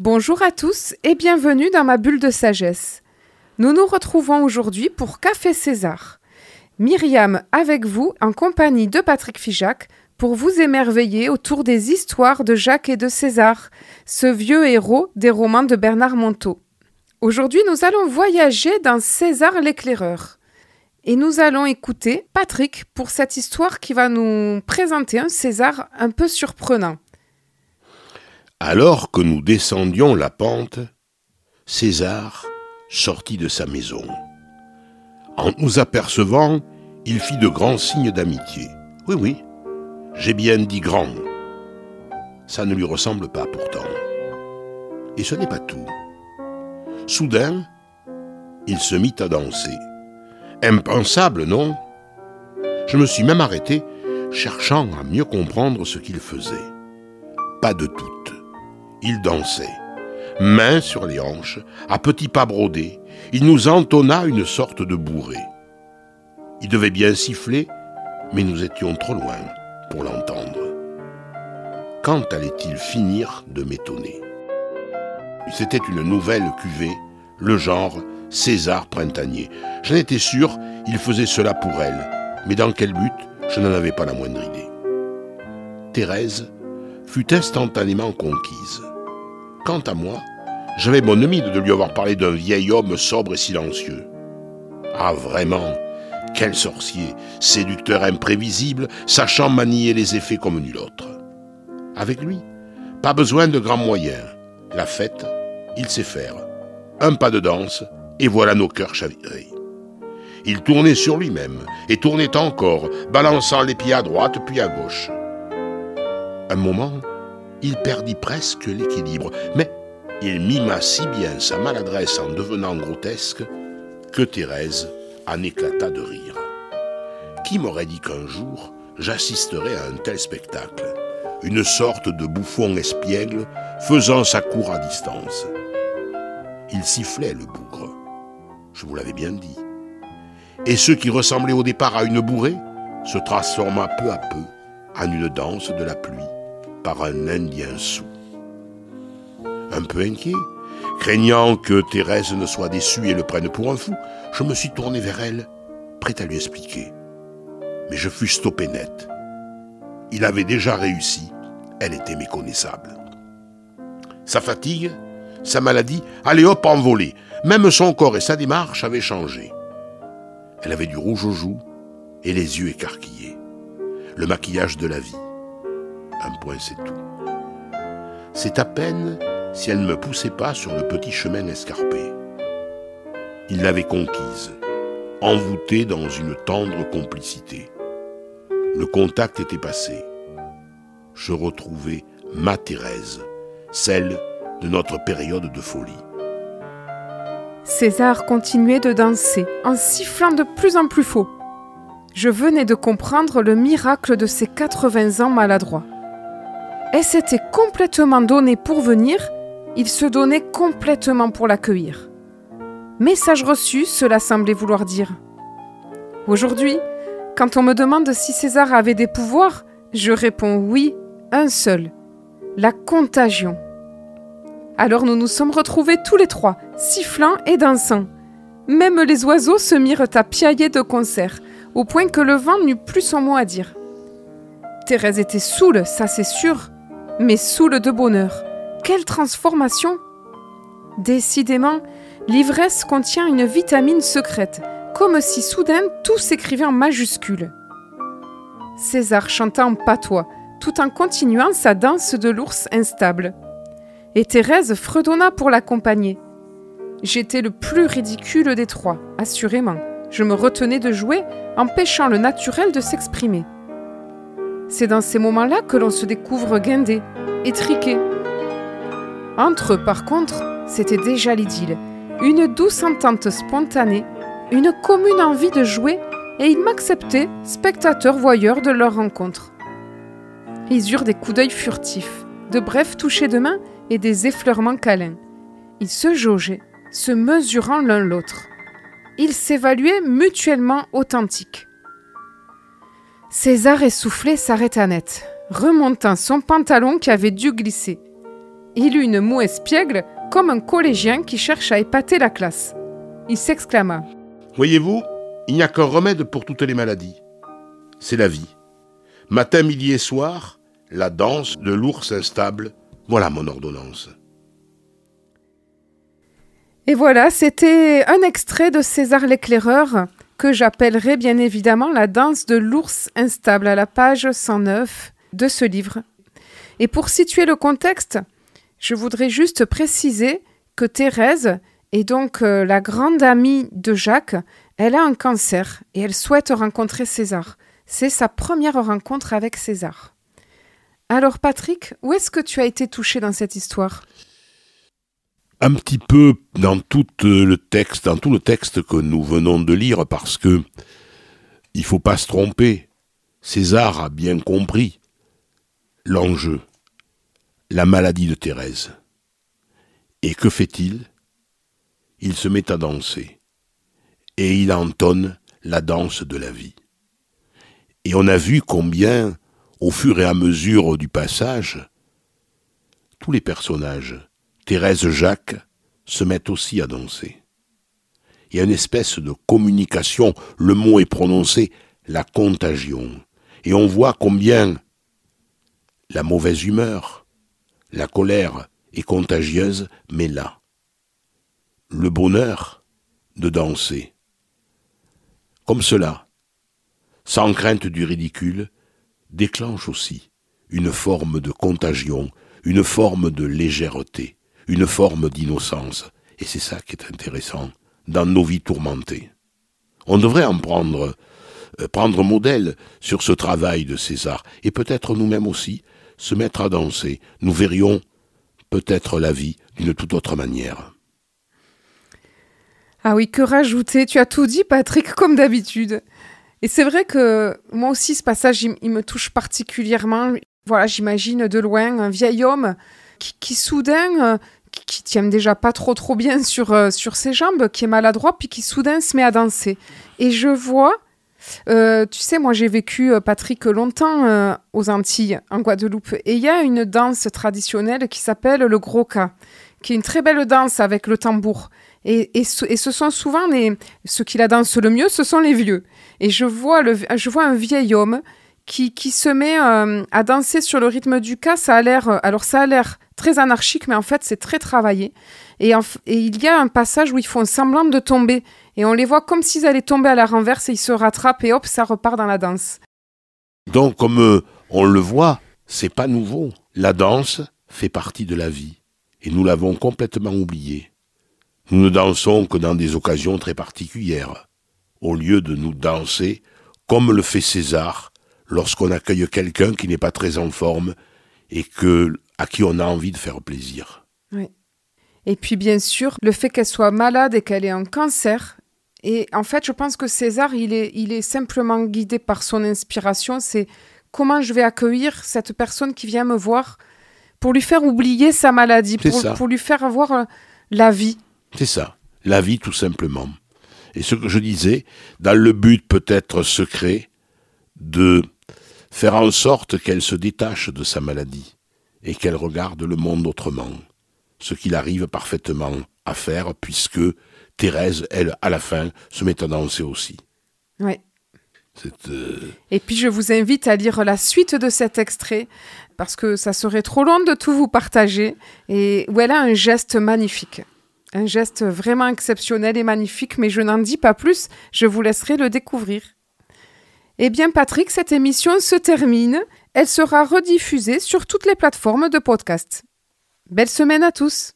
Bonjour à tous et bienvenue dans ma bulle de sagesse. Nous nous retrouvons aujourd'hui pour Café César. Myriam avec vous en compagnie de Patrick Fijac pour vous émerveiller autour des histoires de Jacques et de César, ce vieux héros des romans de Bernard Monteau. Aujourd'hui, nous allons voyager dans César l'éclaireur. Et nous allons écouter Patrick pour cette histoire qui va nous présenter un César un peu surprenant. Alors que nous descendions la pente, César sortit de sa maison. En nous apercevant, il fit de grands signes d'amitié. Oui, oui, j'ai bien dit grand. Ça ne lui ressemble pas pourtant. Et ce n'est pas tout. Soudain, il se mit à danser. Impensable, non? Je me suis même arrêté, cherchant à mieux comprendre ce qu'il faisait. Pas de doute il dansait. Main sur les hanches, à petits pas brodés, il nous entonna une sorte de bourrée. Il devait bien siffler, mais nous étions trop loin pour l'entendre. Quand allait-il finir de m'étonner? C'était une nouvelle cuvée, le genre César printanier. J'en étais sûr, il faisait cela pour elle, mais dans quel but, je n'en avais pas la moindre idée. Thérèse fut instantanément conquise. Quant à moi, j'avais mon ami de lui avoir parlé d'un vieil homme sobre et silencieux. Ah vraiment, quel sorcier, séducteur imprévisible, sachant manier les effets comme nul autre. Avec lui, pas besoin de grands moyens. La fête, il sait faire. Un pas de danse, et voilà nos cœurs chavirés. Il tournait sur lui-même, et tournait encore, balançant les pieds à droite puis à gauche. Un moment, il perdit presque l'équilibre, mais il mima si bien sa maladresse en devenant grotesque que Thérèse en éclata de rire. Qui m'aurait dit qu'un jour j'assisterais à un tel spectacle? Une sorte de bouffon espiègle faisant sa cour à distance. Il sifflait le bougre. Je vous l'avais bien dit. Et ce qui ressemblait au départ à une bourrée se transforma peu à peu en une danse de la pluie par un Indien sou. Un peu inquiet, craignant que Thérèse ne soit déçue et le prenne pour un fou, je me suis tourné vers elle, prêt à lui expliquer. Mais je fus stoppé net. Il avait déjà réussi, elle était méconnaissable. Sa fatigue, sa maladie, allait hop envolée. Même son corps et sa démarche avaient changé. Elle avait du rouge aux joues et les yeux écarquillés. Le maquillage de la vie un point c'est tout. C'est à peine si elle ne me poussait pas sur le petit chemin escarpé. Il l'avait conquise, envoûtée dans une tendre complicité. Le contact était passé. Je retrouvais ma Thérèse, celle de notre période de folie. César continuait de danser, en sifflant de plus en plus faux. Je venais de comprendre le miracle de ses 80 ans maladroits. Elle s'était complètement donnée pour venir, il se donnait complètement pour l'accueillir. Message reçu, cela semblait vouloir dire. Aujourd'hui, quand on me demande si César avait des pouvoirs, je réponds oui, un seul, la contagion. Alors nous nous sommes retrouvés tous les trois, sifflant et dansant. Même les oiseaux se mirent à piailler de concert, au point que le vent n'eut plus son mot à dire. Thérèse était saoule, ça c'est sûr, mais saoule de bonheur. Quelle transformation Décidément, l'ivresse contient une vitamine secrète, comme si soudain tout s'écrivait en majuscules. César chanta en patois, tout en continuant sa danse de l'ours instable. Et Thérèse fredonna pour l'accompagner. J'étais le plus ridicule des trois, assurément. Je me retenais de jouer, empêchant le naturel de s'exprimer. C'est dans ces moments-là que l'on se découvre guindé, étriqué. Entre eux, par contre, c'était déjà l'idylle, une douce entente spontanée, une commune envie de jouer, et ils m'acceptaient, spectateurs voyeurs de leur rencontre. Ils eurent des coups d'œil furtifs, de brefs touchés de main et des effleurements câlins. Ils se jaugeaient, se mesurant l'un l'autre. Ils s'évaluaient mutuellement authentiques. César essoufflé s'arrêta net, remontant son pantalon qui avait dû glisser. Il eut une moue espiègle, comme un collégien qui cherche à épater la classe. Il s'exclama. Voyez-vous, il n'y a qu'un remède pour toutes les maladies. C'est la vie. Matin, midi et soir, la danse de l'ours instable, voilà mon ordonnance. Et voilà, c'était un extrait de César l'éclaireur que j'appellerai bien évidemment la danse de l'ours instable à la page 109 de ce livre. Et pour situer le contexte, je voudrais juste préciser que Thérèse est donc euh, la grande amie de Jacques. Elle a un cancer et elle souhaite rencontrer César. C'est sa première rencontre avec César. Alors Patrick, où est-ce que tu as été touché dans cette histoire? Un petit peu dans tout le texte, dans tout le texte que nous venons de lire, parce que il faut pas se tromper. César a bien compris l'enjeu, la maladie de Thérèse. Et que fait-il? Il se met à danser, et il entonne la danse de la vie. Et on a vu combien, au fur et à mesure du passage, tous les personnages Thérèse Jacques se met aussi à danser. Il y a une espèce de communication, le mot est prononcé, la contagion. Et on voit combien la mauvaise humeur, la colère est contagieuse, mais là, le bonheur de danser. Comme cela, sans crainte du ridicule, déclenche aussi une forme de contagion, une forme de légèreté une forme d'innocence. Et c'est ça qui est intéressant dans nos vies tourmentées. On devrait en prendre, euh, prendre modèle sur ce travail de César, et peut-être nous-mêmes aussi se mettre à danser. Nous verrions peut-être la vie d'une toute autre manière. Ah oui, que rajouter? Tu as tout dit, Patrick, comme d'habitude. Et c'est vrai que moi aussi, ce passage, il, me touche particulièrement. Voilà, j'imagine de loin un vieil homme qui, soudain euh, qui tient déjà pas trop trop bien sur, euh, sur ses jambes, qui est maladroit, puis qui soudain se met à danser. Et je vois, euh, tu sais, moi j'ai vécu, euh, Patrick, longtemps aux Antilles, en Guadeloupe, et il y a une danse traditionnelle qui s'appelle le gros qui est une très belle danse avec le tambour. Et, et, et ce sont souvent les, ceux qui la dansent le mieux, ce sont les vieux. Et je vois, le, je vois un vieil homme qui, qui se met à danser sur le rythme du cas. Ça a l'air, alors ça a l'air très anarchique, mais en fait, c'est très travaillé. Et, il y a un passage où ils font semblant de tomber. Et on les voit comme s'ils allaient tomber à la renverse et ils se rattrapent et hop, ça repart dans la danse. Donc, comme euh, on le voit, c'est pas nouveau. La danse fait partie de la vie. Et nous l'avons complètement oublié. Nous ne dansons que dans des occasions très particulières, au lieu de nous danser comme le fait César lorsqu'on accueille quelqu'un qui n'est pas très en forme et que à qui on a envie de faire plaisir. Oui. Et puis bien sûr, le fait qu'elle soit malade et qu'elle ait un cancer. Et en fait, je pense que César, il est, il est simplement guidé par son inspiration. C'est comment je vais accueillir cette personne qui vient me voir pour lui faire oublier sa maladie, pour, pour, lui faire avoir euh, la vie. C'est ça, la vie tout simplement. Et ce que je disais, dans le but peut-être secret de faire en sorte qu'elle se détache de sa maladie et qu'elle regarde le monde autrement, ce qu'il arrive parfaitement à faire puisque Thérèse, elle, à la fin, se met à danser aussi. Oui. Euh, et puis je vous invite à lire la suite de cet extrait parce que ça serait trop long de tout vous partager et où elle a un geste magnifique. Un geste vraiment exceptionnel et magnifique, mais je n'en dis pas plus, je vous laisserai le découvrir. Eh bien Patrick, cette émission se termine. Elle sera rediffusée sur toutes les plateformes de podcast. Belle semaine à tous